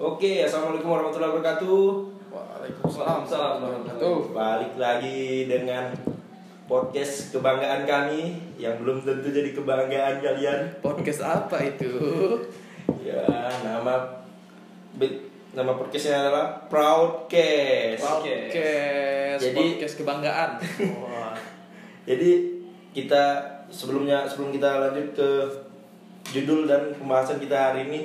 Oke, assalamualaikum warahmatullahi wabarakatuh. Waalaikumsalam warahmatullahi wabarakatuh. Balik lagi dengan podcast kebanggaan kami yang belum tentu jadi kebanggaan kalian. Podcast apa itu? Ya, nama nama podcastnya adalah Proudcast. Podcast. Jadi- podcast kebanggaan. Jadi kita sebelumnya sebelum kita lanjut ke judul dan pembahasan kita hari ini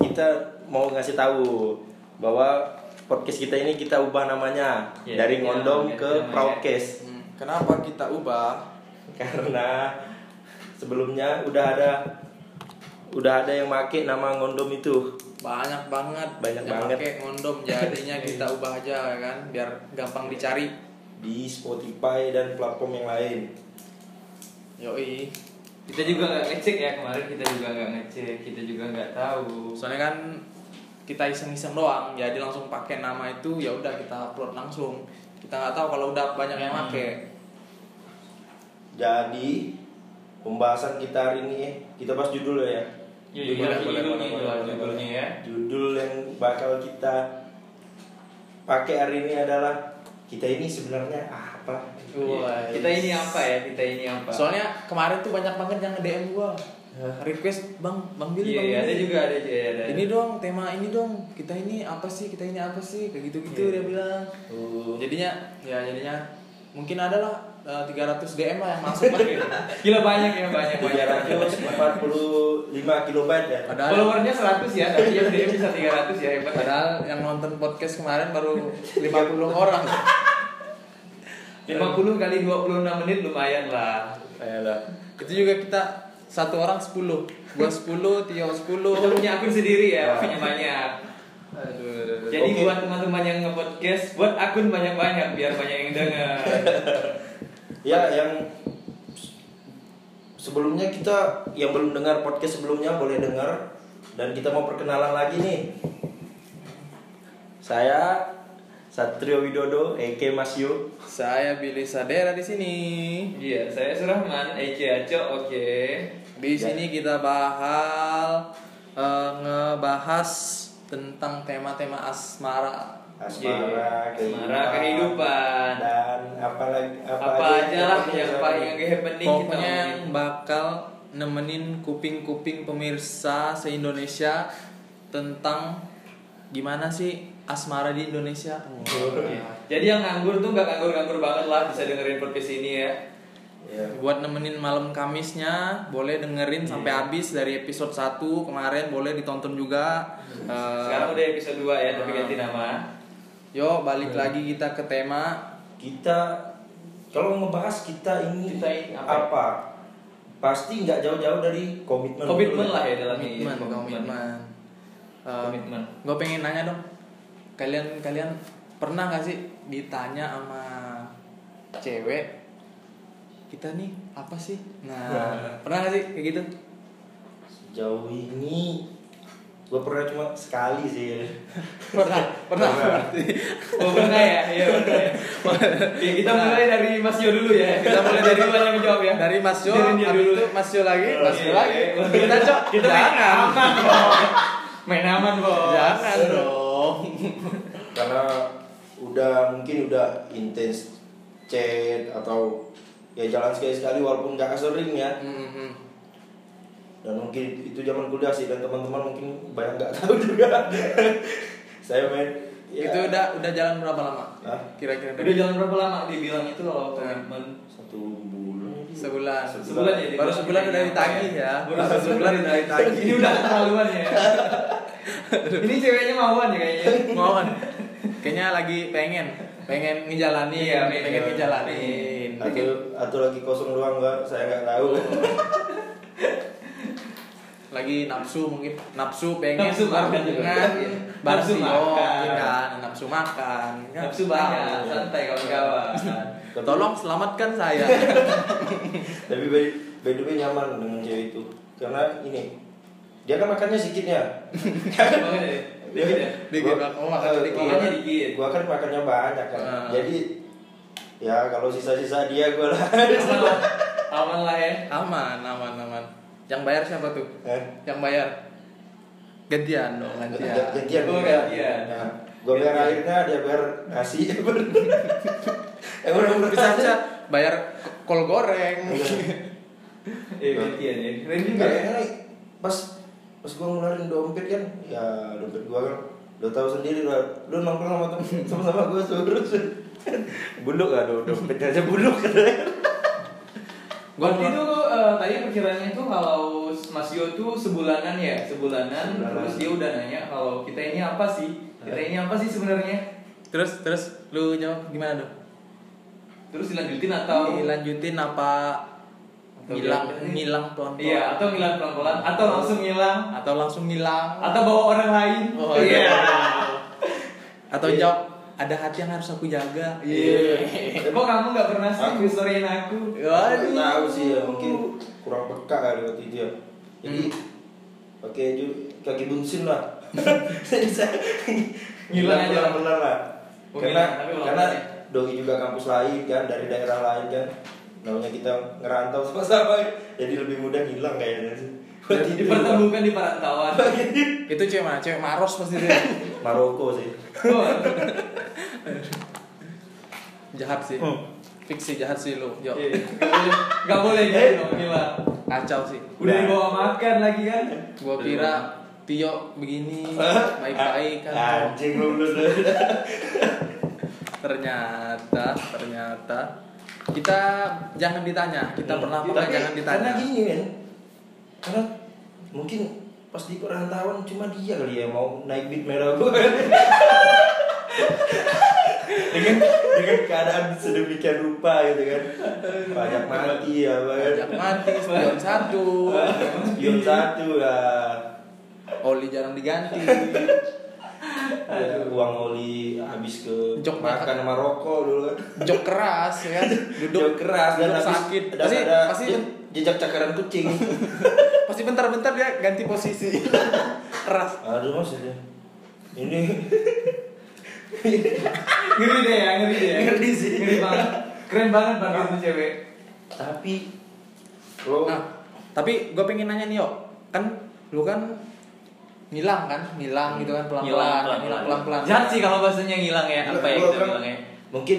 kita mau ngasih tahu bahwa podcast kita ini kita ubah namanya Ya, dari ya, ngondom ganti ke namanya. Proudcast Hmm, Kenapa kita ubah? karena sebelumnya udah ada udah ada yang make nama ngondom itu Banyak banget. Banyak yang banget. pakai ngondom jadinya kita ubah aja ya kan biar gampang dicari. di Spotify dan platform yang lain. Yoi. Kita juga nggak ngecek ya kemarin kita juga nggak ngecek, kita juga nggak tahu. Soalnya kan kita iseng-iseng doang, jadi langsung pakai nama itu ya udah kita upload langsung. Kita nggak tahu kalau udah banyak yang Hmm. pakai. Jadi pembahasan kita hari ini kita bahas judul ya. Ya, Judul- ya, boleh, judulnya, boleh, boleh, boleh, judulnya boleh. ya. Judul yang bakal kita pakai hari ini adalah kita ini sebenarnya apa? Wah, Kita ini apa ya? Kita ini apa? Soalnya kemarin tuh banyak banget yang nge-DM gua. Request, "Bang, Bang Billy, Iya, Bang iya, ada Billy." juga ada juga ada. Ini dong, tema ini dong. Kita ini apa sih? Kita ini apa sih? Kayak gitu-gitu Iya. dia bilang. Oh, Jadinya ya jadinya mungkin ada lah eh, 300 DM lah yang masuk lah. Gila banyak ya banyak banyak. 345 kilobyte ya. Padahal Followernya 100 ya, tapi yang dia bisa 300 ya hebat. padahal yang nonton podcast kemarin baru 50 orang. 50 kali 26 menit lumayan lah. Ayolah. Itu juga kita satu orang 10. Gua 10, Tio 10. Kita punya akun sendiri ya, Wah. punya banyak. Aduh. Jadi Oke. buat teman-teman yang nge-podcast, buat akun banyak-banyak biar banyak yang denger. Ya, yang sebelumnya kita yang belum dengar podcast sebelumnya boleh dengar dan kita mau perkenalan lagi nih. Saya Satrio Widodo, Eke Mas Yu. Saya Billy Sadera di sini. Iya, saya Surahman, Ece Aco, oke. Di sini kita bakal eh, ngebahas tentang tema-tema asmara. Asmara, Iya, asmara, kehidupan. dan apa lagi Apa, aja lah yang paling yang happening kita Pokoknya yang ngomongin. bakal nemenin kuping-kuping pemirsa se-Indonesia tentang gimana sih asmara di Indonesia. Iya. Jadi yang nganggur tuh nggak nganggur-nganggur banget lah bisa dengerin podcast ini ya. Ya. Buat nemenin malam Kamisnya, boleh dengerin sampai Iya. habis dari episode 1 kemarin boleh ditonton juga. Eh, Sekarang udah episode 2 ya, tapi Ah. ganti nama. Yo, balik lagi kita ke tema Kita kalau ngebahas kita ini Kita ini apa? apa? Pasti nggak jauh-jauh dari komitmen. Komitmen lah ya dalam ini. komitmen, komitmen. Eh, Komitmen. gue pengen nanya dong, kalian kalian pernah gak sih ditanya sama cewek kita nih apa sih? Nah, pernah gak sih kayak gitu? Sejauh ini gue pernah cuma sekali sih. Pernah, pernah. Pernah. Oh benar ya, iya benar ya. Oke, kita mulai dari Mas Yo dulu ya. Kita mulai dari dulu yang menjawab ya. Dari Mas Dari habis dulu. itu Mas Jo lagi, Mas Jo Iya, lagi. iya. Kita cok, Kita main jangan, aman, bos. Main aman, bos. jangan dong. Karena udah mungkin udah intens chat atau ya jalan sekali-sekali walaupun nggak sering ya. Hmm, Dan mungkin itu zaman kuliah sih dan teman-teman mungkin banyak nggak tahu juga. Saya main ya, Itu udah udah jalan berapa lama? Hah? Kira-kira Udah jalan berapa lama dibilang itu kalau komitmen? satu bulan. Sebulan. Sebulan ya. Baru sebulan udah ditagih ya. Baru sebulan udah ditagih. Ini udah keterlaluan ya. Ini ceweknya mauan ya kayaknya. Mohon. Kayaknya lagi pengen, pengen ngejalanin, Iya, pengen ngejalanin. ngejalanin. Atau atau lagi kosong doang nggak? Saya nggak tahu. Lagi nafsu mungkin, nafsu pengen Nafsu makan juga. dengan Iya. Nafsu makan, makan. kan? Nafsu makan. kan? Nafsu banyak, santai kawan-kawan. Tolong selamatkan saya. Tapi by, by the way nyaman dengan cewek itu karena ini dia kan makannya sedikit ya. Dikit ya. Dikit, Gua- oh, makan eh, sedikit. Makannya dikit. Gua kan makannya banyak kan. Ah. Jadi ya kalau sisa-sisa dia gua lah. Aman lah. Aman lah ya. aman, aman, aman. Yang bayar siapa tuh? Eh? Yang bayar gantian dong, gantian. Gantian, gantian. Oh, gantian. Nah, gua bayar airnya, dia bayar nasi. Emang udah Bisa bisa bayar kol goreng. Eh, gantian ya. Keren juga ya. pas pas gua ngeluarin dompet kan, ya dompet gua kan lo tahu sendiri lah, lu nongkrong sama temen sama sama gua suruh buluk gak do dompet aja buluk Gua Waktu itu eh, tadi perkiraannya itu kalau Mas Yo tuh sebulanan ya, sebulanan, Sebulanan. terus dia udah nanya kalau kita ini apa sih? Kita ini apa sih sebenarnya? Terus terus lu jawab gimana dong? Terus dilanjutin atau Dilanjutin apa Atau ngilang dia- ngilang pelan pelan? Iya, atau ngilang pelan-pelan atau langsung ngilang Atau langsung ngilang? atau bawa orang lain. Oh, Iya. Atau Iya. jawab ada hati yang harus aku jaga. Iya. Kok kamu nggak pernah sih Aku- storyin aku? Gak tahu sih ya mungkin kurang peka kali waktu itu ya. Jadi pakai ju- kaki bunsin lah. Ngilang aja. benar lah. Oh, karena ngilang, tapi pelan-pelan karena ya? doi juga kampus lain kan dari daerah lain kan. Namanya kita ngerantau sama-sama jadi lebih mudah hilang kayaknya sih. Dipertemukan di perantauan. Itu cewek mana? Cewek Maros pasti dia. Maroko sih. Oh, jahat sih. Hmm. Fix sih jahat sih lu. Yo. iya. Nggak boleh, nggak boleh gitu gila. Kacau sih. Udah dibawa makan lagi kan? Gua kira Tio begini baik-baik kan. Anjing lu lu. lu. Ternyata ternyata kita jangan ditanya, kita Hmm. pernah apa jangan ditanya. Karena gini men, karena mungkin pas di perantauan cuma dia kali ya mau naik beat merah gue. dengan dengan keadaan sedemikian rupa gitu kan banyak mati ya Banyak kan mati, spion satu, spion satu ya oli jarang diganti. Ya, uang oli habis ke Jok makan sama rokok dulu kan Jok keras ya kan, duduk Jok keras dan sakit. ada, Pasti ada pasti je- jejak cakaran kucing pasti bentar-bentar dia ganti posisi. keras. aduh maksudnya ini Ngeri deh ya, ngeri deh ya. Ngeri sih. Ngeri banget. Keren banget banget tuh cewek. tapi lo Nah, tapi gue pengen nanya nih yo, kan lu kan ngilang kan, ngilang gitu kan pelan-pelan, ngilang pelan-pelan. Jahat sih kalau bahasanya ngilang ya, apa ya kita kan bilang ya. mungkin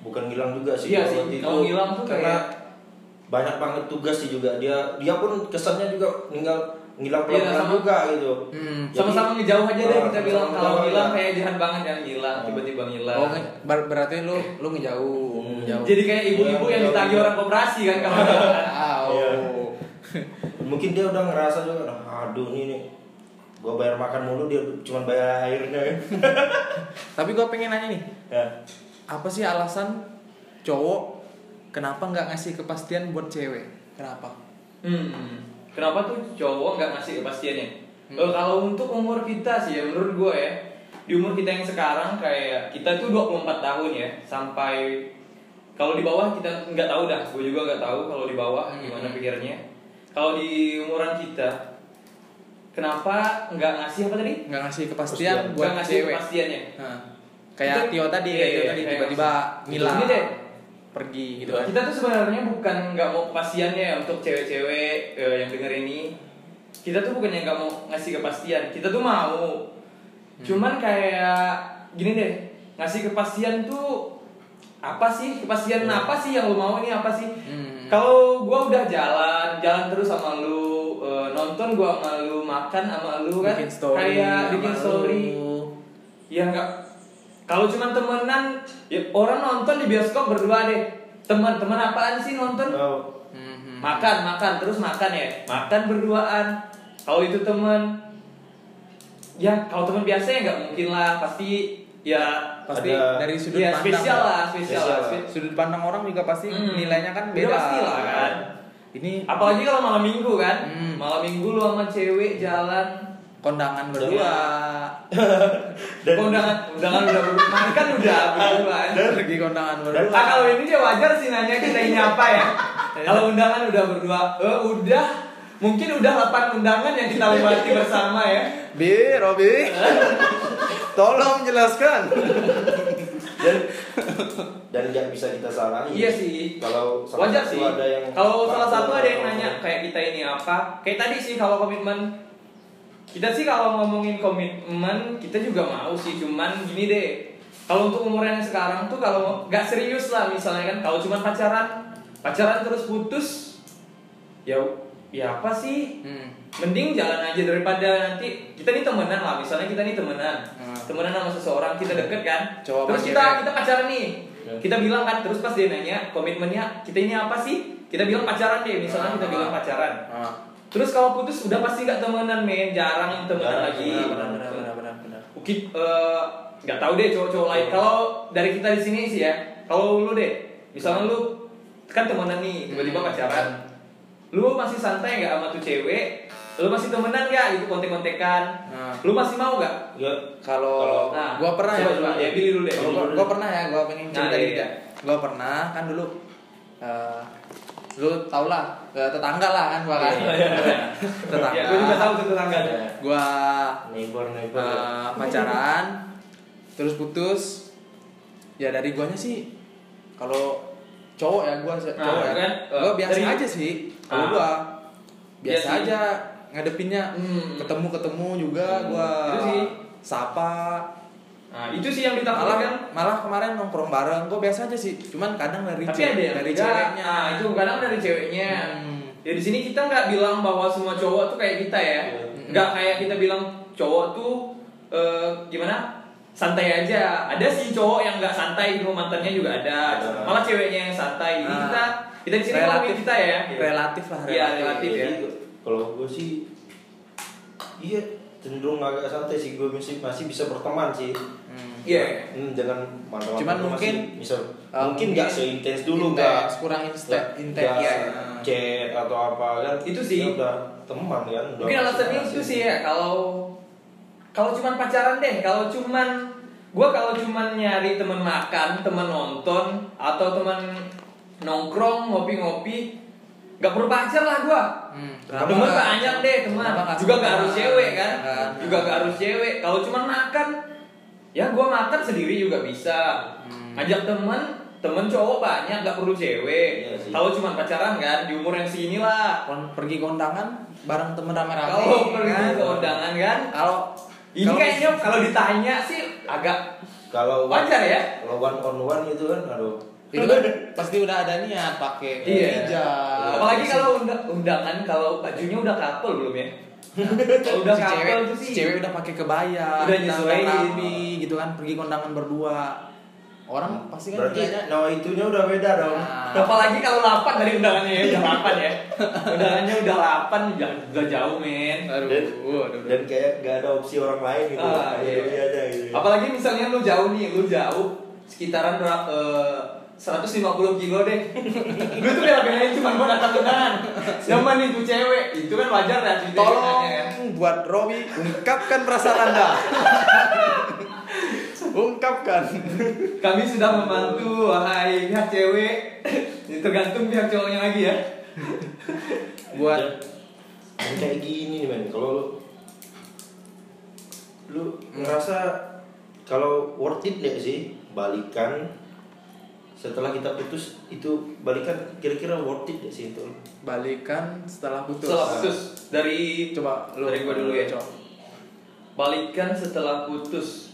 bukan ngilang juga sih Iya kalau sih, waktu kalau ngilang tuh karena kayak- banyak banget tugas sih juga dia dia pun kesannya juga ninggal ngilang Iya, pelan-pelan juga gitu Hmm, Sama-sama ngejauh aja deh kita bilang kalau ngejauh ngilang kayak jahat banget kan ngilang, tiba-tiba ngilang. Oh, ber- berarti lu lu ngejauh, Hmm. ngejauh. Jadi kayak ibu-ibu Iya, yang ditagih orang koperasi kan. Wow. Iya. mungkin dia udah ngerasa juga "Nah, aduh ini nih gua bayar makan mulu dia cuma bayar airnya Tapi gue pengen nanya nih, ya apa sih alasan cowok kenapa nggak ngasih kepastian buat cewek? Kenapa? Hmm. Kenapa tuh cowok nggak ngasih kepastiannya? Hmm. Kalau untuk umur kita sih ya menurut gue ya di umur kita yang sekarang kayak kita tuh 24 tahun ya sampai kalau di bawah kita nggak tahu dah gue juga nggak tahu kalau di bawah Hmm. gimana pikirnya kalau di umuran kita kenapa nggak ngasih apa tadi Nggak ngasih kepastian Kepastian. buat nggak ngasih cewek? kepastiannya Nah, kayak Itu- Tio tadi, iya, kayak Tio iya, tadi tiba-tiba ngilang, deh. pergi gitu kan? Kita tuh sebenarnya bukan nggak mau kepastiannya ya untuk cewek-cewek eh, yang denger ini. Kita tuh bukannya nggak mau ngasih kepastian, kita tuh mau. Cuman kayak gini deh, ngasih kepastian tuh apa sih? Kepastian apa sih yang lu mau ini apa sih? Hmm. Kalau gua udah jalan, jalan terus sama lu, eh, nonton gua sama lu, makan sama lu kan, bikin story, kayak bikin story. lu. Ya enggak. Kalau cuma temenan, ya orang nonton di bioskop berdua deh. Teman-teman apaan sih nonton? oh, Hmm. Makan, makan, terus makan ya. Makan berduaan. Kalau itu teman, ya kalau teman biasa ya nggak mungkin lah. Pasti ya pasti Ada- dari sudut ya pandang spesial lah, spesial, Spesial lah. sudut pandang orang juga pasti Hmm. nilainya kan beda pasti lah kan. Ini Apalagi kalau malam minggu kan. Hmm. Malam minggu lu sama cewek jalan. kondangan berdua Dan- undangan, undangan udah berdua. kan udah berduaan. pergi kondangan berdua Ah kalau ini dia wajar sih nanya kita ini apa ya. kalau undangan udah berdua, eh udah mungkin udah 8 undangan yang kita lewati bersama ya. Bi Robi tolong jelaskan dan dan nggak bisa kita salahin Iya sih. kalau salah Wajar satu sih. ada yang Kalau salah satu ada yang nanya kayak kita ini apa? Kayak tadi sih kalau komitmen kita sih kalau ngomongin komitmen kita juga mau sih cuman gini deh kalau untuk umur yang sekarang tuh kalau nggak serius lah misalnya kan kalau cuma pacaran pacaran terus putus ya ya apa sih Hmm. mending jalan aja daripada nanti kita nih temenan lah misalnya kita nih temenan Hmm. temenan sama seseorang kita deket kan Cowok terus kita cewek. kita pacaran nih Ya. kita bilang kan terus pas dia nanya komitmennya kita ini apa sih kita bilang pacaran deh misalnya kita Ah. bilang pacaran Ah. terus kalau putus udah pasti nggak temenan men jarang yang temenan Jarang, lagi Benar benar benar benar benar. Ukit eh, nggak tahu deh cowok-cowok lain kalau dari kita di sini sih ya kalau lu deh misalnya lu kan temenan nih tiba-tiba Hmm. pacaran lu masih santai nggak sama tuh cewek lu masih temenan nggak gitu kontek-kontekan Nah. lu masih mau nggak ya Kalau Nah, gua pernah coba, ya. coba. Ya, pilih dulu deh. Gua, gua pernah ya, gua pengen Nah, cerita iya, dikit iya. ya. Gua pernah kan dulu eh lu tau lah tetangga lah kan gua kan. tetangga. ya gue juga tahu tuh tetangga Ya. Gua neighbor neighbor eh, pacaran terus putus. Ya dari guanya sih kalau cowok ya gua se- Nah, cowok ya. kan, eh, Gua biasa dari- aja sih. Kalau Ah. gua Iya biasa sih. aja ngadepinnya Hmm. ketemu-ketemu juga gua Itu sih. sapa nah itu sih yang malah ditakutkan malah kemarin nongkrong bareng gue biasa aja sih cuman kadang dari tapi cewek- ada yang dari ceweknya nah itu kadang dari ceweknya Hmm. ya di sini kita nggak bilang bahwa semua cowok tuh kayak kita ya Iya. nggak kayak kita bilang cowok tuh eh, gimana santai aja. Ada sih cowok yang nggak santai gitu mantannya juga ada. Malah ceweknya yang santai. Jadi Nah, kita kita di sini relatif. kita ya. Relatif lah Iya, relatif. ya. Jadi, kalau gue sih iya cenderung agak santai sih. Gue masih masih bisa berteman sih. Hmm. iya. Hmm, dengan mantan Cuman mungkin, bisa uh, mungkin nggak seintens dulu intens, nggak kurang nggak- intens, nggak iya, chat atau apa. Kan Itu sih. ya udah teman kan udah mungkin alasannya itu sih ya kalau kalau cuman pacaran deh kalau cuman gua kalau cuman nyari temen makan temen nonton atau temen nongkrong ngopi-ngopi nggak perlu pacar lah gua. Hmm, temen banyak deh teman. Juga gak harus cewek kan? Kan. juga gak harus cewek. Kalau cuman makan ya gua makan sendiri juga bisa. Hmm. ajak temen temen cowok banyak gak perlu cewek. Iya sih. kalau cuman pacaran kan di umur yang segini lah. Kon- pergi kondangan bareng temen rame-rame kalau pergi kan? ke undangan kan? Kalau ini kayaknya kalau ditanya sih agak kalau wajar ya. kalau one on one itu kan aduh. Itu kan pasti udah ada niat pakai Iya. hijab. Apalagi kalau unda- undangan kalau bajunya udah couple belum ya? Kalau udah si cewek couple tuh si sih cewek udah pakai kebaya Udah nyesuaiin. gitu kan pergi kondangan berdua orang pasti kan berarti nilainya- no itunya udah beda dong Nah, apalagi kalau 8 dari undangannya ya udah 8 ya undangannya udah 8 udah, udah jauh men aduh, dan, aduh, aduh. dan kayak gak ada opsi orang lain gitu Ah, iya. dia aja gitu apalagi misalnya lu jauh nih lu jauh sekitaran berapa eh, 150 kilo deh lu tuh bela-belain cuma mau datang undangan zaman itu cewek itu kan wajar lah cerita Tolong ceritanya kan. buat Robi ungkapkan perasaan Anda. ungkapkan. Kami sudah membantu wahai pihak cewek. Tergantung pihak cowoknya lagi ya. Buat kayak gini nih men kalau lu lu ngerasa kalau worth it gak sih balikan setelah kita putus itu balikan kira-kira worth it gak sih itu balikan setelah putus. Setelah putus dari Coba lu dari gua dulu ya. Coba. Balikan setelah putus.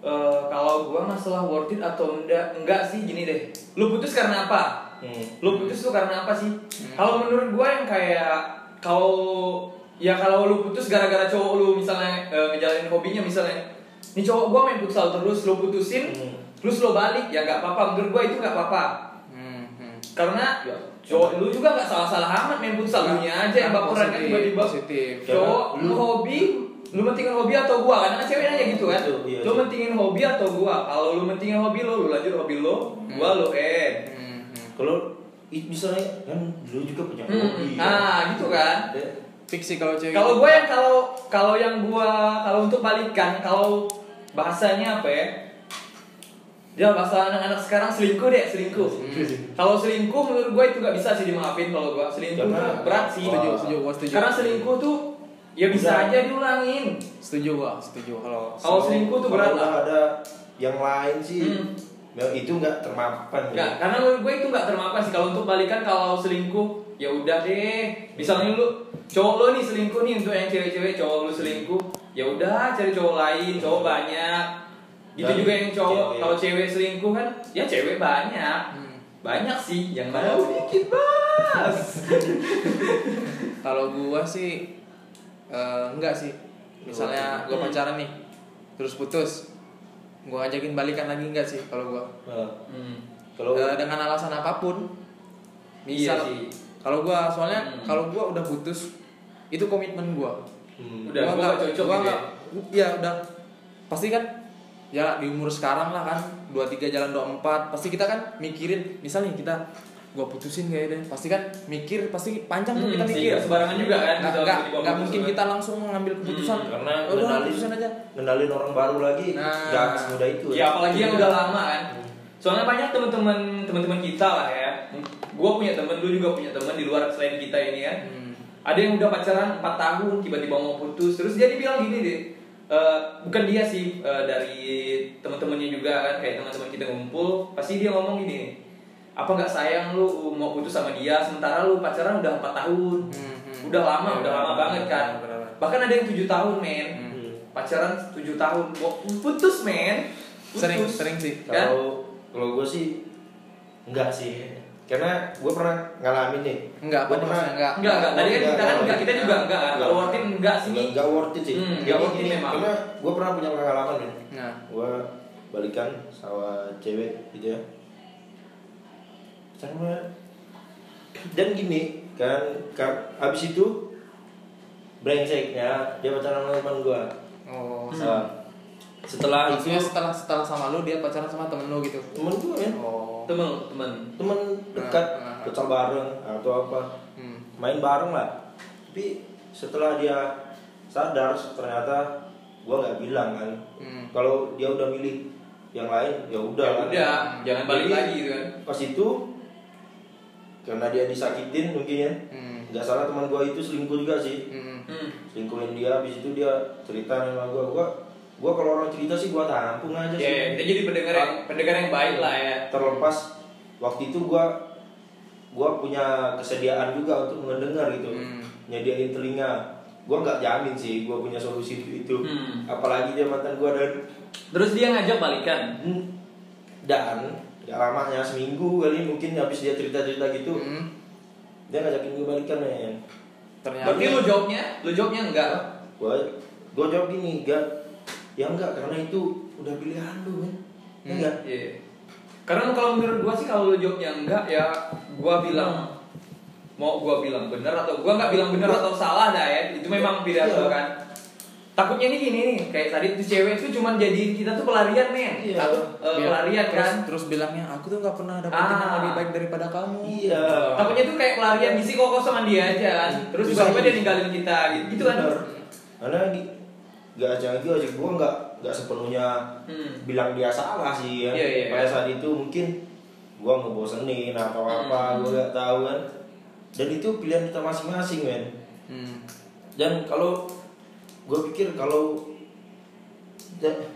Eh, kalau gua masalah worth it atau enggak enggak sih gini deh. Lu putus karena apa? hmm. Lu putus tuh karena apa sih? Kalau menurut gua yang kayak kalau ya kalau lu putus gara-gara cowok lu misalnya eh, ngejalanin hobinya misalnya ini cowok gua main futsal terus lu putusin Hmm. terus lu balik ya nggak apa-apa menurut gua itu nggak apa-apa Hmm, hmm. karena ya, cowok lu juga nggak salah-salah amat main futsal lu nya aja yang baperan kan tiba-tiba cowok lu- hobi lu mentingin hobi atau gua karena kan cewek nanya gitu kan iya lu sih. mentingin hobi atau gua kalau lu mentingin hobi lu lu lanjut hobi lu gua lu eh Hmm, hmm. kalau i- misalnya kan dulu juga punya Hmm, hobi ya. nah, gitu kan. Dan- Fiksi kalau cewek. Kalau gue yang kalau kalau yang gua kalau untuk balikan kalau bahasanya apa ya? Dia bahasa anak-anak sekarang selingkuh deh, selingkuh. Hmm. Kalau selingkuh menurut gue itu gak bisa sih dimaafin kalau gua selingkuh Karena- tuh berat sih. Setuju, setuju, gua setuju. Karena selingkuh tuh ya bisa Udah. aja diulangin. Setuju gua, setuju kalau Kalau selingkuh tuh berat lah. ada yang lain sih Hmm. Memang itu nggak termapan ya. Enggak, karena menurut gue itu nggak termakan sih kalau untuk balikan kalau selingkuh ya udah deh. Misalnya lu cowok lo nih selingkuh nih untuk yang cewek-cewek cowok lu selingkuh, ya udah cari cowok lain, cowok banyak. Gitu Dan juga yang cowok cewek. kalau cewek selingkuh kan ya cewek banyak. Hmm. Banyak sih yang mau dikit bas. Kalau gua sih eh, enggak sih. Misalnya gua Hmm. pacaran nih, terus putus, gua ngajakin balikan lagi enggak sih kalau gua. Nah, Hmm. kalau Eh, dengan alasan apa pun. Iya Misal, sih. kalau gua soalnya Hmm. kalau gua udah putus, itu komitmen gua. hmm, Udah, gua nggak cocok gua gitu nggak, ya udah. Pasti kan ya di umur sekarang lah kan 23 jalan 24 pasti kita kan mikirin misalnya kita gua putusin kayak deh pasti kan mikir pasti panjang tuh Hmm, kita mikir nggak sembarangan juga kan, nggak nggak mungkin kan. kita langsung mengambil keputusan Hmm, karena oh, udah putusin aja ngenalin orang baru lagi Nah. nggak semudah itu Ya apalagi yang Iya. udah lama kan. Soalnya banyak teman-teman teman-teman kita lah ya. Gua punya temen, lu juga punya temen di luar selain kita ini kan. Hmm. Ada yang udah pacaran 4 tahun tiba-tiba mau putus. Terus dia bilang gini deh. eh, bukan dia sih eh, dari teman-temannya juga kan kayak teman-teman kita ngumpul pasti dia ngomong gini apa nggak sayang lu mau putus sama dia sementara lu pacaran udah empat tahun Hmm, hmm. udah lama Iya, udah lama benar, banget kan benar, benar. bahkan ada yang tujuh tahun men Hmm. pacaran 7 tahun putus men putus. sering sering sih Kan? kalau kalau gue sih enggak sih karena gue pernah ngalamin nih enggak apa Gua nih pernah enggak Enggak, enggak. Tadi kan kita kan enggak, kita juga enggak. kan. Kalau worth it enggak sih. Enggak, enggak worth it sih. Hmm, enggak worth it memang. Karena gue pernah punya pengalaman nih. nah Gue balikan sama cewek gitu ya. Sama dan gini kan, kan abis itu brengseknya dia pacaran sama teman gue. oh Nah, setelah itu maksudnya setelah setelah sama lu dia pacaran sama temen lu gitu temen gue ya, oh Temen, temen. temen dekat, Nah, nah. futsal bareng atau apa. hmm. main bareng lah tapi setelah dia sadar ternyata gua nggak bilang kan Hmm. kalau dia udah milih yang lain ya udah Ya kan. udah, jangan balik Jadi, lagi gitu kan. pas itu karena dia disakitin mungkin ya Hmm. nggak salah teman gua itu selingkuh juga sih Hmm. Hmm. selingkuhin dia habis itu dia cerita sama gua gua gua kalau orang cerita sih gua tampung aja Ya, sih kita jadi pendengar yang pendengar yang baik lah ya. terlepas waktu itu gua gua punya kesediaan juga untuk mendengar gitu Hmm. nyediain telinga gua nggak jamin sih gua punya solusi itu, itu. Hmm. apalagi dia mantan gua dan Terus dia ngajak balikan. Hmm, dan gak lamanya seminggu kali mungkin habis dia cerita cerita gitu Hmm. dia ngajakin gue balikan men ternyata Berarti lu jawabnya, lu jawabnya enggak. gua gua jawab gini gak ya enggak karena itu udah pilihan lu men ya Hmm. enggak Iya. Karena kalau menurut gua sih kalau lu jawabnya enggak ya gua bilang mau gua bilang benar atau gua nggak bilang benar atau salah dah ya. Itu memang pilihan Iya. gua kan. Takutnya nih gini nih, kayak tadi tuh cewek tuh cuman jadiin kita tuh pelarian men. Iya. Takut Biar- pelarian terus, kan. terus bilangnya aku tuh nggak pernah dapetin yang Ah. lebih baik daripada kamu iya Takutnya tuh kayak pelarian ngisi kok sama dia aja kan. Terus Bisa tiba-tiba dia ninggalin kita gitu, gitu kan. Karena di gak aja gitu aja gua nggak nggak sepenuhnya Hmm. bilang dia salah sih ya Iya, iya. pada saat itu mungkin gua ngebosenin atau apa Hmm. gua nggak tahu kan dan itu pilihan kita masing-masing men hmm. dan kalau gue pikir kalau da-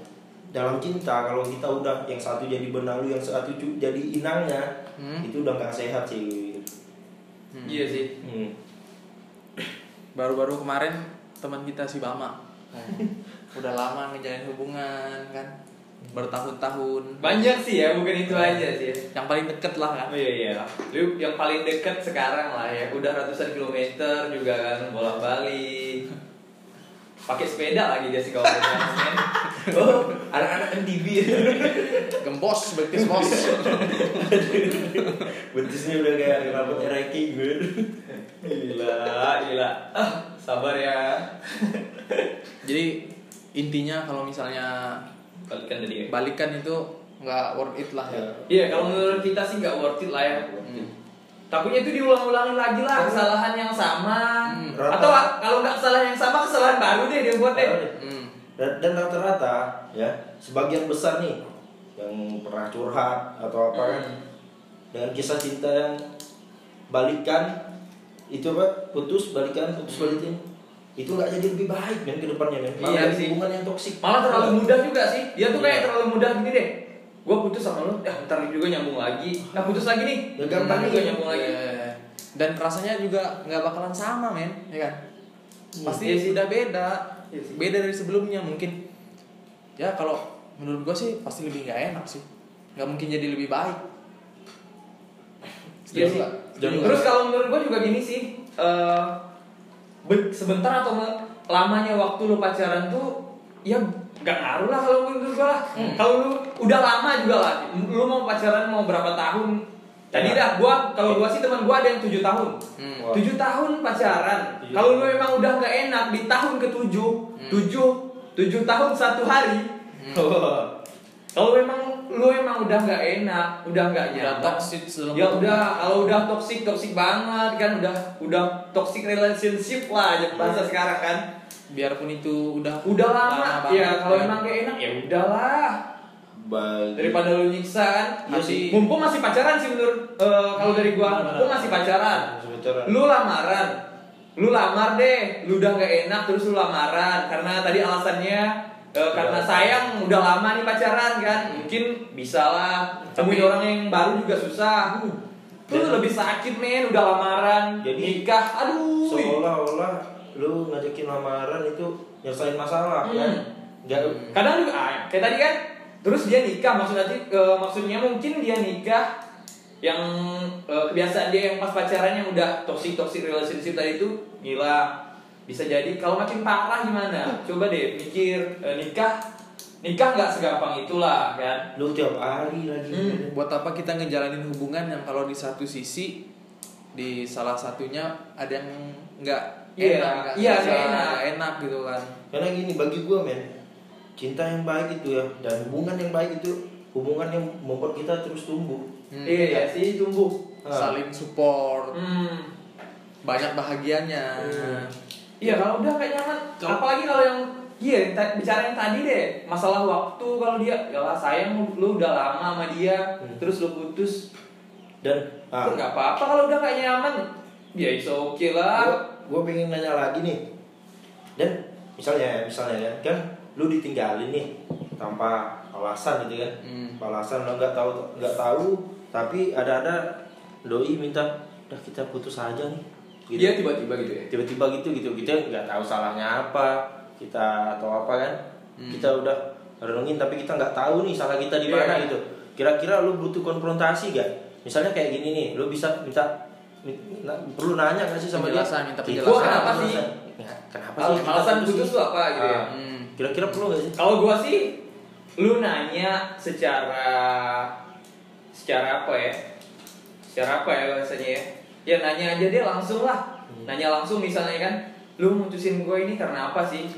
dalam cinta kalau kita udah yang satu jadi benalu yang satu jadi inangnya Hmm. itu udah nggak sehat sih Hmm. Iya sih. hmm. baru-baru kemarin teman kita si Bama udah lama ngejalin hubungan kan bertahun-tahun Banyak sih ya, bukan itu aja sih. ya. yang paling deket lah kan Oh iya iya. Lu yang paling dekat sekarang lah ya. Udah ratusan kilometer juga kan bolak-balik. Pakai sepeda lagi dia sih kalau. Oh, anak-anak MTV. gembos betis bos betisnya udah kayak rambutnya ranking gue gila, gila. Ah, sabar ya. jadi intinya kalau misalnya Balikan tadi ya. balikan itu nggak worth it lah ya Iya, kalau menurut kita sih nggak worth it lah ya. Hmm. Takutnya itu diulang-ulangin lagi lah kesalahan yang sama. Hmm. Atau kalau nggak kesalahan yang sama, kesalahan baru deh dia buat deh. Hmm. dan, dan rata-rata ya sebagian besar nih yang pernah curhat atau apa kan Hmm. dengan kisah cinta yang balikan itu apa putus balikan putus balikan itu nggak jadi lebih baik men ke depannya men malah Iya hubungan yang toksik Malah terlalu mudah juga sih. Dia tuh kayak Iya. terlalu mudah gini deh. Gue putus sama lu, ya ntar juga nyambung lagi. Nah putus lagi nih, Ya, ntar juga nyambung lagi. Iya. Dan rasanya juga nggak bakalan sama men, ya kan? Pasti Iya sih. udah beda, Iya sih. beda dari sebelumnya mungkin. Ya kalau menurut gua sih pasti lebih nggak enak sih, nggak mungkin jadi lebih baik. Iya sih. Terus kalau menurut gue juga gini sih, eh, ben- sebentar atau lamanya waktu lu pacaran tuh, ya gak ngaruh lah kalau menurut gue lah. Hmm. Kalau lu udah lama juga lah, lu mau pacaran mau berapa tahun? Tadi Ya. dah, gua kalau gua sih teman gua ada yang tujuh tahun. Hmm. Tujuh tahun pacaran. Tujuh Kalau lu emang udah gak enak di tahun ketujuh, Hmm. tujuh, tujuh tahun satu hari. Kalau emang lu emang udah gak enak, udah gak Udah nyaman, toxic Ya udah, kalau udah toxic toxic banget kan udah udah toxic relationship lah aja bahasa sekarang kan. Biarpun itu udah Udah lama, banget, ya kalau emang gak enak ya udahlah. Bagi Daripada lu nyiksa kan. Iya sih. Mumpung masih pacaran sih menurut eh, kalau dari gua, mumpung masih pacaran. Masih pacaran. Lu lamaran. Lu lamar deh, lu udah gak enak terus lu lamaran karena tadi alasannya eh, karena Iya. sayang udah lama nih pacaran kan. Mungkin bisa lah temuin Tapi- orang yang baru juga susah. Itu Dan- lebih sakit men udah lamaran, Jadi- nikah. Aduh. seolah-olah lu ngajakin lamaran itu nyelesain masalah Hmm. kan? Nggak kadang juga ah, kayak tadi kan terus dia nikah maksud nanti eh, maksudnya mungkin dia nikah yang eh, kebiasaan dia yang pas pacaran yang udah toxic toxic relationship tadi itu gila bisa jadi. Kalau makin parah gimana? Coba deh mikir eh, nikah nikah nggak segampang itulah kan? Lu tiap hari lagi. Hmm. buat apa kita ngejalanin hubungan yang kalau di satu sisi di salah satunya ada yang nggak Iya, enak iya, bisa, nggak enak. enak gitu kan karena gini bagi gua men cinta yang baik itu ya dan hubungan yang baik itu hubungan yang membuat kita terus tumbuh Hmm. iya sih tumbuh Ah. saling support hmm. banyak bahagianya Hmm. Iya kalau udah kayak nyaman. Kalau- Apalagi kalau yang iya yang ta- bicara yang tadi deh masalah waktu kalau dia ya lah sayang lu, lu udah lama sama dia Hmm. terus lu putus dan ah, itu nggak apa-apa kalau udah kayak nyaman ya it's okay lah. gua, gua pengen nanya lagi nih dan misalnya misalnya kan kan lu ditinggalin nih tanpa alasan gitu kan Hmm. Alasan lo nggak tahu nggak tahu tapi ada-ada doi minta udah kita putus aja nih gitu. Iya tiba-tiba gitu ya. tiba-tiba gitu gitu kita nggak tahu salahnya apa kita atau apa kan Hmm. kita udah renungin tapi kita nggak tahu nih salah kita di Iya. mana gitu kira-kira lu butuh konfrontasi gak misalnya kayak gini nih lu bisa minta perlu nanya nggak sih sama Penjelasan, dia minta penjelasan. Gua kenapa sih? Ya, kenapa sih alasan putus tuh apa gitu ya? Ah, Hmm. kira-kira perlu nggak sih Kalau gua sih lu nanya secara secara apa ya? Secara apa ya bahasanya ya? Ya nanya aja dia langsung lah. Hmm. Nanya langsung misalnya kan, lu mutusin gue ini karena apa sih?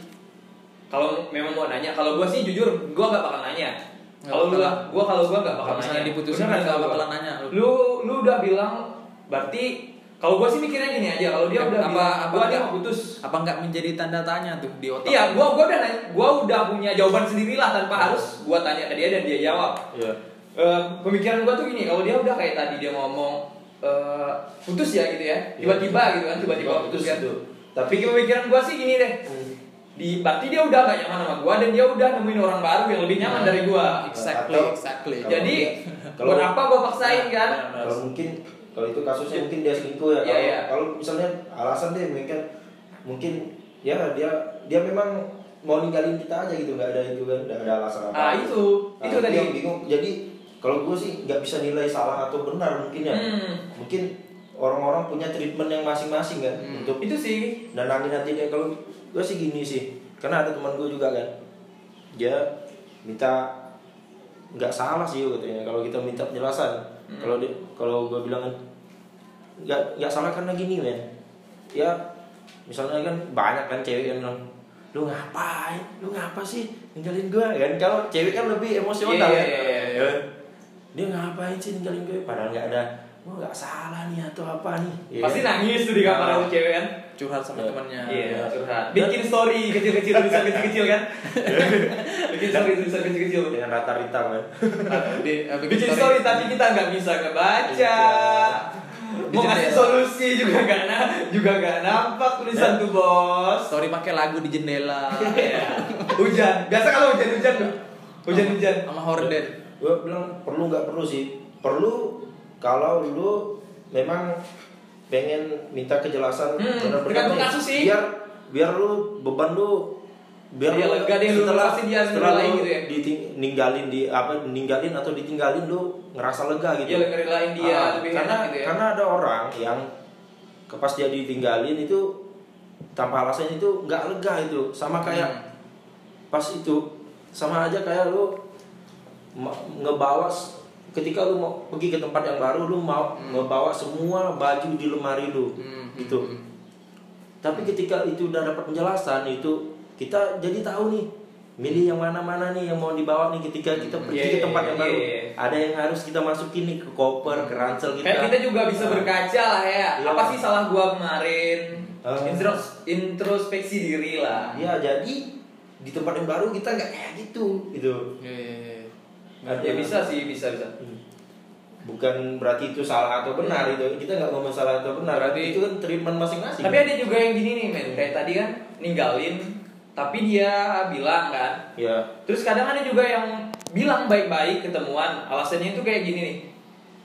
Kalau memang mau nanya, kalau gua sih jujur gua gak bakal nanya. Kalau lu gua kalau gua gak bakal nanya. diputusin gua. bakalan nanya lu. Lu lu udah bilang berarti kalau gua sih mikirnya gini aja, kalau dia udah Apa- bilang, apa gua dia putus. apa nggak menjadi tanda tanya tuh di otak Iya, gua gua udah nanya, gua udah punya jawaban sendiri lah tanpa harus gua tanya ke dia dan dia jawab. Iya. Eh, pemikiran gua tuh gini, kalau dia udah kayak tadi dia ngomong eh, putus ya gitu ya, tiba-tiba gitu kan, tiba-tiba putus kan. gitu. Tapi pemikiran gua sih gini deh, Hmm. di berarti dia udah gak nyaman sama gua dan dia udah nemuin orang baru yang lebih nyaman dari gua. exactly Atau- exactly Kalau Jadi kalau- buat apa gua paksain kan? kalau mungkin kalau itu kasusnya mungkin dia selingkuh ya Iya, kalau kalau misalnya alasan deh mungkin mungkin ya dia dia memang mau ninggalin kita aja gitu nggak ada itu kan nggak ada alasan apa Ah itu, Nah, itu tadi. yang bingung jadi kalau gue sih nggak bisa nilai salah atau benar mungkin ya Hmm. mungkin orang-orang punya treatment yang masing-masing kan Hmm. untuk Itu sih. nanangin hati dia kalau gue sih gini sih karena ada teman gue juga kan dia minta nggak salah sih katanya kalau kita minta penjelasan Hmm. kalau dia kalau gue bilang kan nggak nggak salah karena gini men ya misalnya kan banyak kan cewek yang bilang lu ngapain lu ngapa sih ninggalin gue kan kalau cewek kan lebih emosional Iya, kan iya, iya. Ya. dia ngapain sih ninggalin gue padahal nggak ada gue nggak salah nih atau apa nih Ya Pasti nangis tuh di kamar Nah. sama cewek kan. curhat sama Iya. temannya Iya, iya. curhat. Bikin story kecil-kecil tulisan kecil-kecil kan. Bikin story tulisan kecil-kecil. dengan rata rita kan Bikin story tapi kita nggak bisa ngebaca. Iya. Mau kasih solusi juga nggak na juga nggak nampak tulisan tuh bos. story pakai lagu di jendela Iya. Hujan. Biasa kalau hujan-hujan nggak? Hujan-hujan. sama horden gue bilang perlu nggak perlu sih perlu kalau lu memang pengen minta kejelasan Hmm, benar-benar tergantung nih. kasus sih. biar biar lu beban lu biar Iya, lu lega deh lu, setelah pasti dia setelah lu gitu ya. diting- ninggalin di apa ninggalin atau ditinggalin lu ngerasa lega gitu Iya, ngerelain dia Ah, lebih karena enak gitu ya. karena ada orang yang ke pas dia ditinggalin itu tanpa alasan itu nggak lega itu sama kayak Hmm. pas itu sama aja kayak lu ma- ngebawa s- ketika lu mau pergi ke tempat yang baru lu mau ngebawa semua baju di lemari lu Hmm, gitu hmm, hmm. tapi ketika itu udah dapat penjelasan itu kita jadi tahu nih milih yang mana-mana nih yang mau dibawa nih ketika kita pergi Iya, ke tempat yang iya, baru iya. ada yang harus kita masukin nih ke koper ke ransel kita Kayak kita juga bisa Nah, berkaca lah ya. Iya. Apa sih salah gua kemarin? Ah. Intros- introspeksi diri lah. ya jadi di tempat yang baru kita nggak kayak gitu gitu Iya, iya, iya. Ya bisa sih, bisa bisa. bukan berarti itu salah atau benar itu kita nggak ngomong salah atau benar Berarti- itu kan treatment masing-masing Tapi ada juga yang gini nih men, kayak tadi kan ninggalin, tapi dia bilang kan. ya Terus kadang ada juga yang bilang baik-baik ketemuan, alasannya itu kayak gini nih.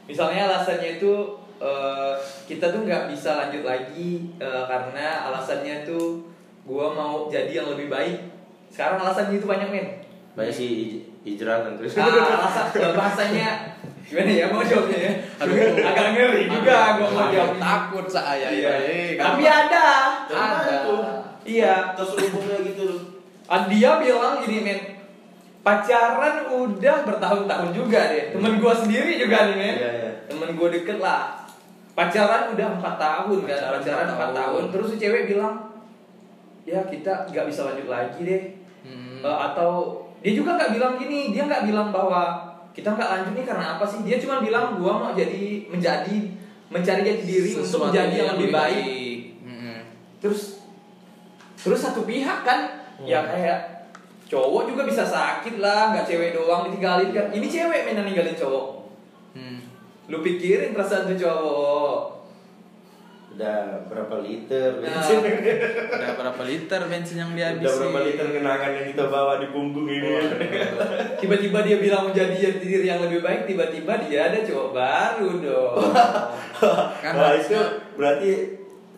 Misalnya alasannya itu eh, kita tuh nggak bisa lanjut lagi eh, karena alasannya tuh gua mau jadi yang lebih baik. Sekarang alasannya itu banyak men. banyak sih hijrah terus Ah, alasan bahasanya gimana ya mau jawabnya ya? Aduh. agak ngeri juga gua mau jawab. takut saya Iya. iya. Tapi ada. Ada. Iya. terus umumnya gitu Ah, Dia bilang gini men Pacaran udah bertahun-tahun juga deh Temen gue sendiri juga nih men Iya, iya. Temen gue deket lah Pacaran udah 4 tahun kan Pacaran Pacaran 4 empat tahun. tahun. Terus si cewek bilang Ya kita gak bisa lanjut lagi deh Hmm. Eh, Atau Dia juga gak bilang gini Dia gak bilang bahwa Kita gak lanjut nih karena apa sih Dia cuma bilang gua mau jadi Menjadi Mencari jati diri Untuk Sesuatu menjadi yang lebih baik Hmm. terus terus satu pihak kan Hmm. ya kayak cowok juga bisa sakit lah nggak cewek doang ditinggalin kan ini cewek main yang ninggalin cowok Hmm. lu pikirin perasaan tuh cowok udah berapa liter Nah. bensin Udah berapa liter bensin yang udah dihabisin? berapa liter kenangan yang kita bawa di punggung ini tiba-tiba dia bilang menjadi diri yang lebih baik tiba-tiba dia ada cowok baru dong Kan Wah itu berarti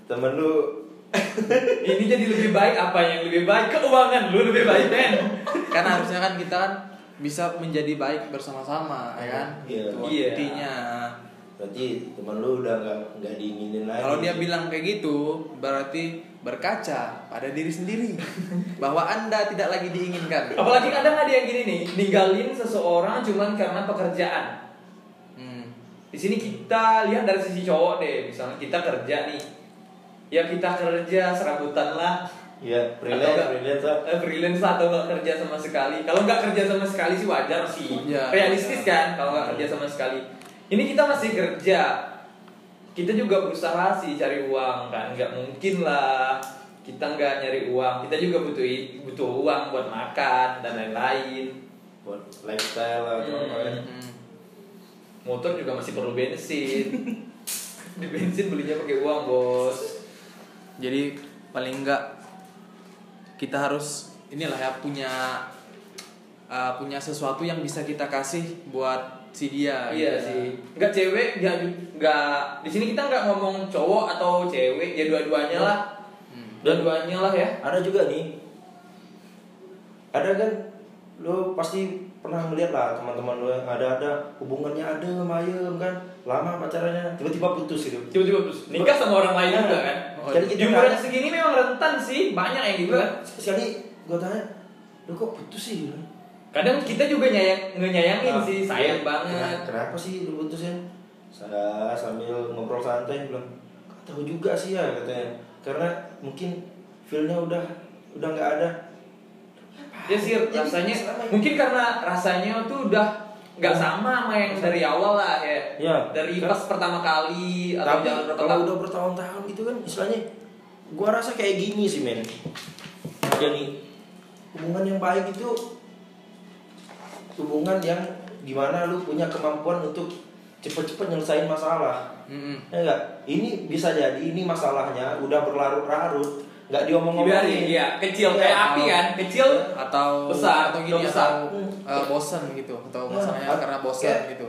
temen lu ini jadi lebih baik apa yang lebih baik keuangan lu lebih baik kan harusnya kan kita kan bisa menjadi baik bersama-sama ya kan Iya. itu Iya. intinya berarti temen lu udah nggak nggak diinginin lagi kalau dia bilang kayak gitu berarti berkaca pada diri sendiri bahwa anda tidak lagi diinginkan apalagi kadang ada yang gini nih ninggalin seseorang cuman karena pekerjaan Hmm. Di sini kita lihat dari sisi cowok deh, misalnya kita kerja nih, ya kita kerja serabutan lah, ya Atau freelance nggak- freelance lah. eh, freelance lah atau nggak kerja sama sekali. Kalau nggak kerja sama sekali sih wajar sih, Ya, realistis ya. kan kalau nggak kerja sama sekali. Ini kita masih kerja, kita juga berusaha sih cari uang kan, nggak mungkin lah. Kita nggak nyari uang, kita juga butuh butuh uang buat makan dan lain-lain. buat lifestyle lah atau Hmm. apa motor juga masih perlu bensin. Di bensin belinya pakai uang bos. Jadi paling enggak kita harus inilah ya punya uh, punya sesuatu yang bisa kita kasih buat si dia iya gitu. sih. Nggak cewek nggak nggak di sini kita nggak ngomong cowok atau cewek ya dua-duanya lah. Hmm. dua-duanya lah ya. Ada juga nih. Ada kan? Lu pasti pernah melihat lah teman-teman lu yang ada ada hubungannya ada sama ayam kan? Lama pacarannya tiba-tiba putus gitu. Tiba-tiba terus nikah sama orang lain juga kan? Oh, Jadi di gitu umuran kan segini memang rentan sih banyak yang gitu kan? sekali gue tanya lu kok putus sih? gitu. Kadang kita juga nyayang ngenyayangin Nah, sih sayang iya. banget. Kenapa, kenapa sih lu putusin saya sambil ngobrol santai bilang "Gak tahu juga sih ya katanya. Karena mungkin feelnya udah udah nggak ada. Ya sih Jadi rasanya mungkin karena rasanya tuh udah nggak sama sama yang dari awal lah ya. Ya, dari kan- pas pertama kali atau tapi jalan berapa kalau tahun udah bertahun-tahun gitu kan istilahnya gua rasa kayak gini sih men. Jadi hubungan yang baik itu hubungan yang gimana lu punya kemampuan untuk cepet-cepet nyelesain masalah. Mm-mm. ya enggak ini bisa jadi ini masalahnya udah berlarut-larut nggak diomong-omongin. Iya, kecil Iya. kayak api kan, kecil atau Besar, atau gini besar. atau eh, bosen gitu. Atau Ya, masalahnya at- karena bosen kayak- gitu.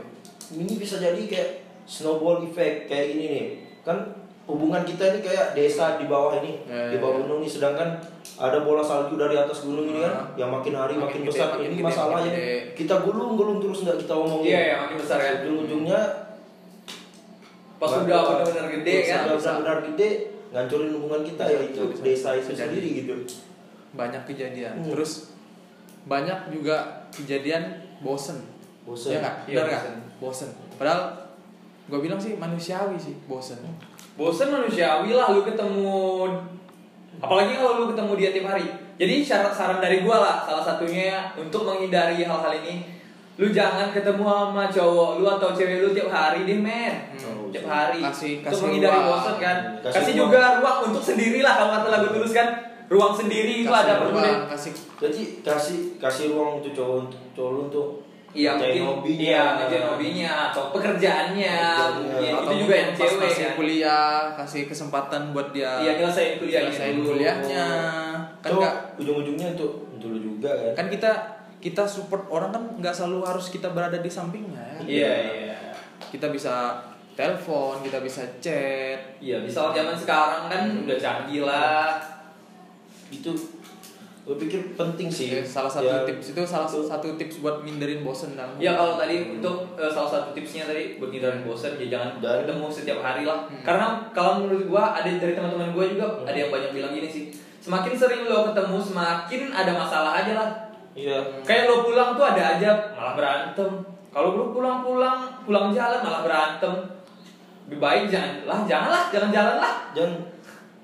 ini bisa jadi kayak snowball effect kayak ini nih. Kan hubungan kita ini kayak desa di bawah ini Ya, di bawah ya, ya. gunung ini sedangkan ada bola salju dari atas gunung ini kan Ah. yang makin hari makin, Makin besar ini gede, masalah makin yang gede. kita gulung-gulung terus nggak kita omongin Iya, ya, makin besar kan. ujung-ujungnya Pas udah benar-benar gede kan. udah benar-benar gede ngancurin hubungan kita ya itu bisa, desa itu sendiri gitu banyak kejadian Hmm. terus banyak juga kejadian bosen Bosen. ya nggak Iya, benar nggak bosen. bosen padahal gue bilang sih manusiawi sih bosen Bosen manusiawi lah lu ketemu apalagi kalau lu ketemu dia tiap hari. Jadi syarat saran dari gua lah salah satunya untuk menghindari hal-hal ini lu jangan ketemu sama cowok lu atau cewek lu tiap hari deh men Hmm. tiap hari Kasih- untuk kasih menghindari ruang. bosan kan Kasih kasih, ruang. juga ruang untuk sendiri lah kalau kata lagu tulus kan ruang sendiri itu Kasih ada ruang, perlu deh kasih jadi kasih kasih ruang untuk cowok cowok lu untuk Iya mungkin hobinya. Iya ngerjain hobinya atau pekerjaannya Pekerjaannya. mungkin atau itu juga yang pas cewek masih kan kuliah kasih kesempatan buat dia Iya nyelesain kuliahnya nyelesain dulu. kuliahnya kan nggak ujung-ujungnya untuk untuk lu juga kan kan kita kita support orang kan nggak selalu harus kita berada di sampingnya ya Iya iya kita bisa telepon kita bisa chat Iya bisa zaman sekarang kan Hmm. udah canggih lah itu gue pikir penting sih Ya, salah satu Ya, tips itu salah itu. satu tips buat minderin bosen dalam Ya kalau tadi untuk eh, salah satu tipsnya tadi buat ngindarin bosan ya jangan Dan- ketemu setiap hari lah. Hmm. Karena kalau menurut gua ada dari teman-teman gua juga Hmm. ada yang banyak bilang gini sih. Semakin sering lo ketemu semakin ada masalah aja lah. iya Kayak lo pulang tuh ada aja malah berantem. Kalau lo pulang-pulang pulang jalan malah berantem. Lebih baik jangan lah, janganlah, jalan-jalan lah. dan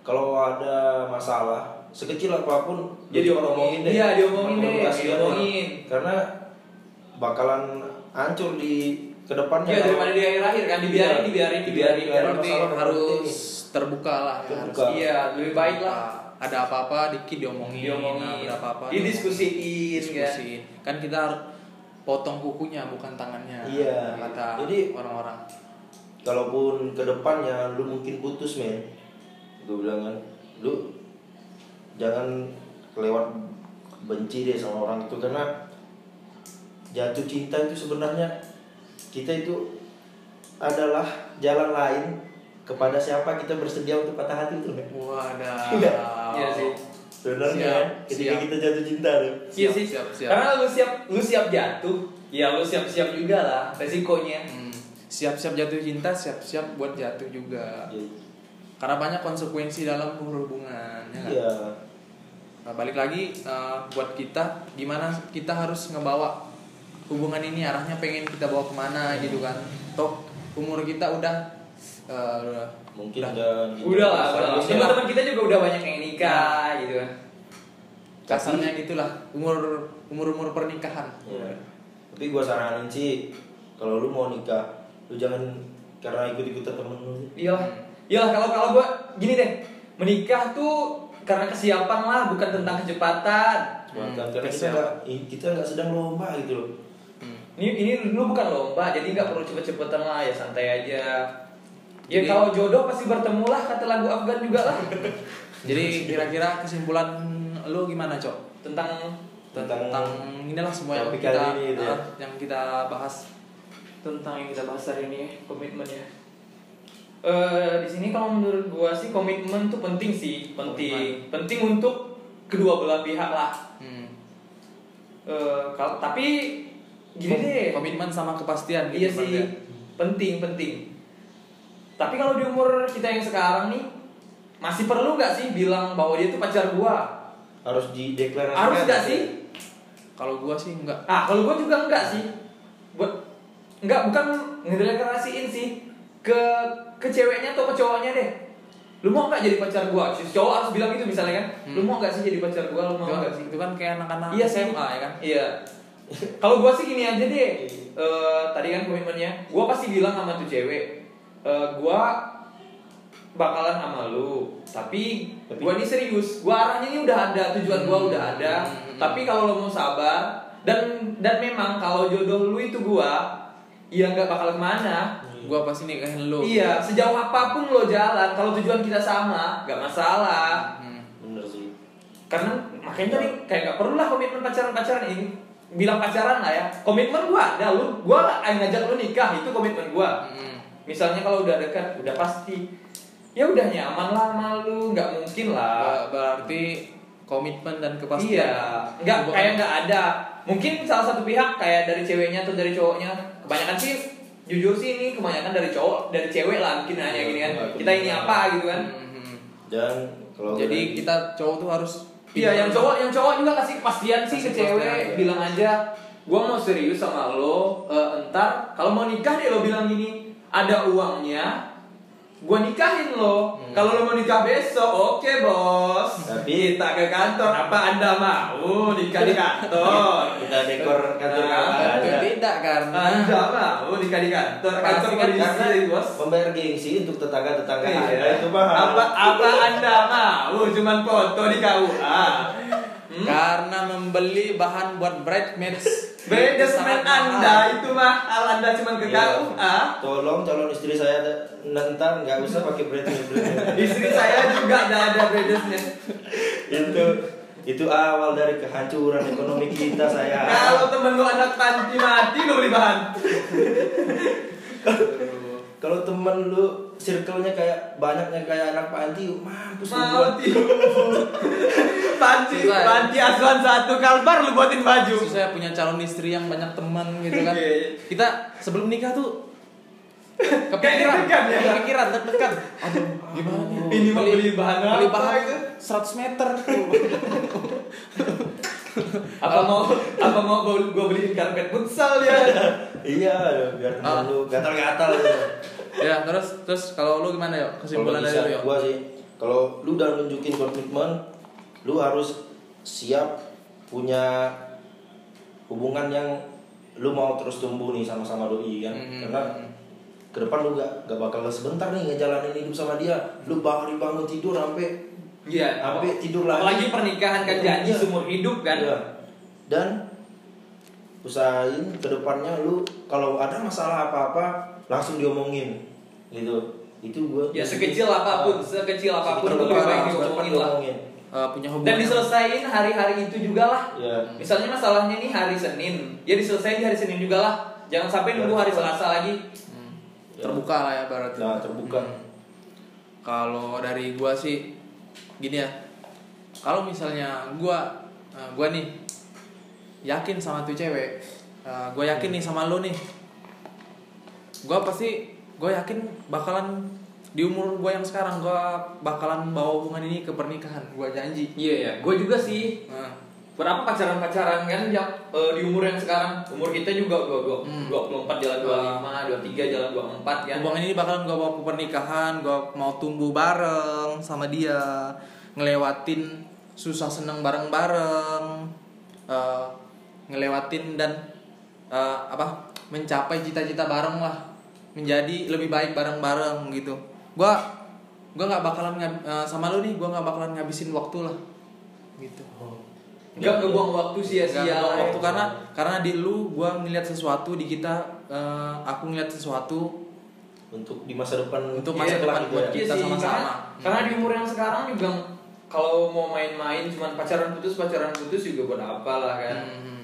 kalau ada masalah sekecil apa pun Ya, cuma diomongin. deh Iya, diomongin deh, diomongin. karena bakalan hancur di ke depannya Ya daripada di akhir-akhir kan dibiarin, Iya. dibiarin, dibiarin. Dibiarin. masalah harus terbuka lah Terbuka. harus Iya, lebih baik lah. ada apa-apa dikit diomongin, Diomongin. ada apa-apa Didiskusiin, diskusiin kan kita harus potong kukunya bukan tangannya Iya. kata Jadi- orang-orang kalaupun ke depannya lu mungkin putus men gue bilang kan lu jangan kelewat benci deh sama orang itu karena jatuh cinta itu sebenarnya kita itu adalah jalan lain kepada siapa kita bersedia untuk patah hati itu wadah Iya. Iya sih. sebenarnya kan, ketika siap. kita jatuh cinta tuh Iya Siap, sih. siap, siap. Karena lu siap, lu siap jatuh. Ya lu siap-siap juga lah resikonya. Hmm, siap-siap jatuh cinta siap-siap buat jatuh juga Iya. karena banyak konsekuensi dalam hubungan ya iya Nah, balik lagi eh, buat kita gimana kita harus ngebawa hubungan ini arahnya pengen kita bawa ke mana gitu kan toh umur kita udah udah mungkin udah Udah lah, udah lah. Udah. Teman-teman kita juga udah banyak yang nikah gitu kan. kasarnya gitulah umur umur umur pernikahan Iya. Tapi gua saranin sih kalau lu mau nikah, lu jangan karena ikut-ikutan temen lu. Iya lah. Iya lah kalau kalau gua gini deh. Menikah tuh karena kesiapan lah, bukan tentang kecepatan. Hmm, karena kita nggak kita nggak sedang lomba gitu loh. Hmm. Ini ini lu bukan lomba, jadi nggak perlu cepet-cepetan lah, ya santai aja. Ya Jadi- kalau jodoh pasti bertemu lah kata lagu Afgan juga lah. jadi kira-kira kesimpulan lu gimana cok tentang Tentang- tentang inilah semua yang kita ini gitu ya. eh, yang kita bahas tentang yang kita bahas hari ini komitmen ya. Eh di sini kalau menurut gua sih komitmen tuh penting sih, penting, penting untuk kedua belah pihak lah. hmm. Eh kalau tapi gini Kom- deh, komitmen sama kepastian iya gitu sih, berarti ya. penting penting. Tapi kalau di umur kita yang sekarang nih masih perlu nggak sih bilang bahwa dia tuh pacar gua? Harus dideklarasikan. Harus nggak sih? kalau gua sih enggak Ah, kalau gua juga enggak sih. Buat enggak bukan ngedeklarasiin sih ke ke ceweknya atau ke cowoknya deh. Lu mau nggak jadi pacar gua? Si cowok harus bilang gitu misalnya kan. Lu Hmm. mau nggak sih jadi pacar gua? Lu mau itu, nggak sih? itu kan kayak anak-anak Iya. SMA ya kan Iya. Kalau gua sih gini aja deh. Eh, tadi kan komitmennya, gua pasti bilang sama tuh cewek, eh, gua bakalan sama lu. Tapi, gua ini serius. Gua arahnya ini udah ada, tujuan gua Hmm. udah ada. Hmm. Tapi kalau lo mau sabar dan dan memang kalau jodoh lu itu gua, ya nggak bakal ke mana. Gua pasti nikahin lu. Iya, sejauh apa pun lo jalan, kalau tujuan kita sama, nggak masalah. Hmm. makanya tadi kayak nggak perlu lah komitmen pacaran pacaran ini. Bilang pacaran lah ya? Komitmen gua ada lu gua ayo ngajak lu nikah itu komitmen gua. Hmm. misalnya kalau udah dekat udah pasti. Ya udah nyaman lah sama lu nggak mungkin lah. Berarti komitmen dan kepastian. Iya. Nggak kayak nggak ada. Mungkin salah satu pihak kayak dari ceweknya atau dari cowoknya. Kebanyakan sih jujur sih ini kebanyakan dari cowok dari cewek lah mungkin nanya gini kan kita ini apa gitu kan Mhm. dan kalau jadi kita cowok tuh harus Iya, yang cowok yang cowok juga kasih kepastian sih ke cewek, kepastian. bilang aja, gua mau serius sama lo, eh, entar kalau mau nikah deh lo bilang gini, ada uangnya, gua nikahin lo. Hmm. Kalau lo mau nikah besok, oke bos. Tapi- kita ke kantor, apa anda mau nikah di kantor? kita dekor kantor Nah, Tentu ada tidak karena anda mau nikah di kantor, kantor kan karena bos. membayar gengsi untuk tetangga tetangga Iya. anda itu mahal Apa apa anda mau? Cuman foto di KUA. Hmm? karena membeli bahan buat bridesmaids Beda mahal. anda itu mahal anda cuma ke Iya. KUA. tolong calon istri saya ntar nggak usah pakai bridesmaid bridesmaid. Istri saya juga ada ada bedesnya. itu itu awal dari kehancuran ekonomi kita saya Kalau temen lu anak panti mati lu beli bahan. kalau temen lu circle-nya kayak banyaknya kayak anak panti mampus lu. Mati. Panti Susah ya? panti asuhan satu kalbar lu buatin baju. susah punya calon istri yang banyak teman gitu kan Iya. kita sebelum nikah tuh kepikiran deg-degan ya? kepikiran deg-degan aduh gimana nih Ini mau beli bahan beli apa bahan itu? 100 meter Apa mau apa mau gua, gua beliin karpet futsal ya? iya biar temen Ah. lu gatal-gatal gitu. Ya terus terus kalau lu gimana ya kesimpulan dari lu ya gua sih kalau lu udah nunjukin komitmen lu harus siap punya hubungan yang lu mau terus tumbuh nih sama-sama doi kan Mhm. karena ke depan lu gak, gak bakal sebentar nih ngejalanin hidup sama dia lu bakal bangun tidur sampai Iya. Sampai tidur lagi. Apalagi pernikahan kan janji Iya. seumur hidup kan. Iya. dan usahain ke depannya lu kalau ada masalah apa-apa langsung diomongin gitu itu gua Ya sekecil apa pun, sekecil apa pun itu lebih baik diomongin lah. diomongin. Eh, punya hubungan Dan diselesain hari-hari itu juga lah. ya Misalnya masalahnya nih hari Senin, ya diselesain di hari Senin juga lah. Jangan sampai nunggu hari Selasa lagi. Hmm. terbuka lah ya berarti Nah, terbuka. Hmm. kalau dari gua sih gini ya kalau misalnya gua eh, gua nih yakin sama tuh cewek eh, gua yakin nih sama lo nih gua pasti gua yakin bakalan di umur gua yang sekarang gua bakalan bawa hubungan ini ke pernikahan. Gua janji. Iya ya, gue juga sih. Nah, Berapa pacaran-pacaran kan yang eh, di umur yang sekarang, umur kita juga dua dua Hmm. dua puluh empat jalan dua lima, dua tiga jalan dua empat kan. hubungan ini bakalan gue bawa ke pernikahan gue mau tumbuh bareng sama dia ngelewatin susah seneng bareng-bareng eh, ngelewatin dan eh, apa mencapai cita-cita bareng lah menjadi lebih baik bareng-bareng gitu gue gue nggak bakalan ngab- eh, sama lu nih gue nggak bakalan ngabisin waktu lah gitu Enggak ngebuang waktu sia-sia ngebuang lah. waktu karena karena di lu gue ngeliat sesuatu di kita eh, aku ngeliat sesuatu untuk di masa depan Untuk Iya, masa kelak depan gitu buat ya. kita Iya sih, sama-sama. Karena, karena di umur yang sekarang juga kalau mau main-main cuman pacaran putus pacaran putus juga buat apa lah kan. Hmm.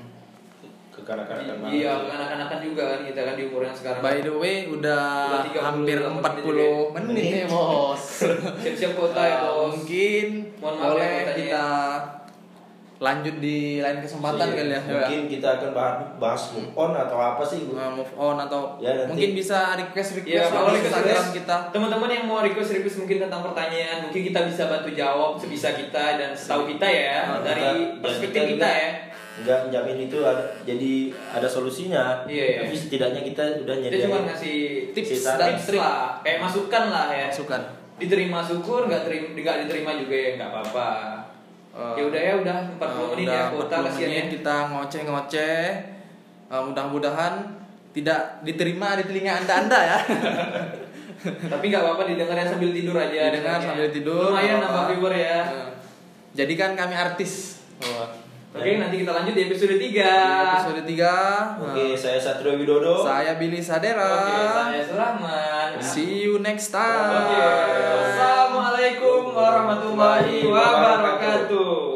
Kekanak-kanakan banget. Iya, anak-anakan juga kan kita kan di umur yang sekarang. By the way udah Udah 30 hampir menit 40 menit nih bos. siap-siap kota ya Uh, bos. mungkin Mohon maaf ya boleh kotanya. kita lanjut di lain kesempatan Iya, kali ya. mungkin kita akan bahas, bahas move on atau apa sih Uh, move on atau Ya, nanti. mungkin bisa request request Iya, kalau request request kita. teman-teman yang mau request request mungkin tentang pertanyaan, mungkin kita bisa bantu jawab sebisa kita dan setahu kita ya Nah, dari Kita- perspektif kita ya. Nggak menjamin itu ada, jadi ada solusinya Iya, iya. tapi setidaknya kita udah Kita nyediain cuma ngasih Tips tips dan tips trik. lah, kayak masukan lah ya. Masukan. Diterima syukur, nggak terima nggak diterima juga ya nggak apa-apa. Uh, ya udah ya udah 40 uh, menit udah ya kota 40 kasihan ya. menit kita ngoceh-ngoceh. Uh, mudah-mudahan tidak diterima di telinga anda-anda ya. Tapi nggak apa-apa didengarnya sambil tidur aja. Didengar sambil tidur. Lumayan nambah viewer ya. Uh, Jadikan kami artis. Oke, nanti kita lanjut di episode 3. Di episode 3 oke saya Satrio Widodo Saya Billy Sadera. Oke, saya Surahman. See you next time. Oke, Assalamualaikum warahmatullahi wabarakatuh.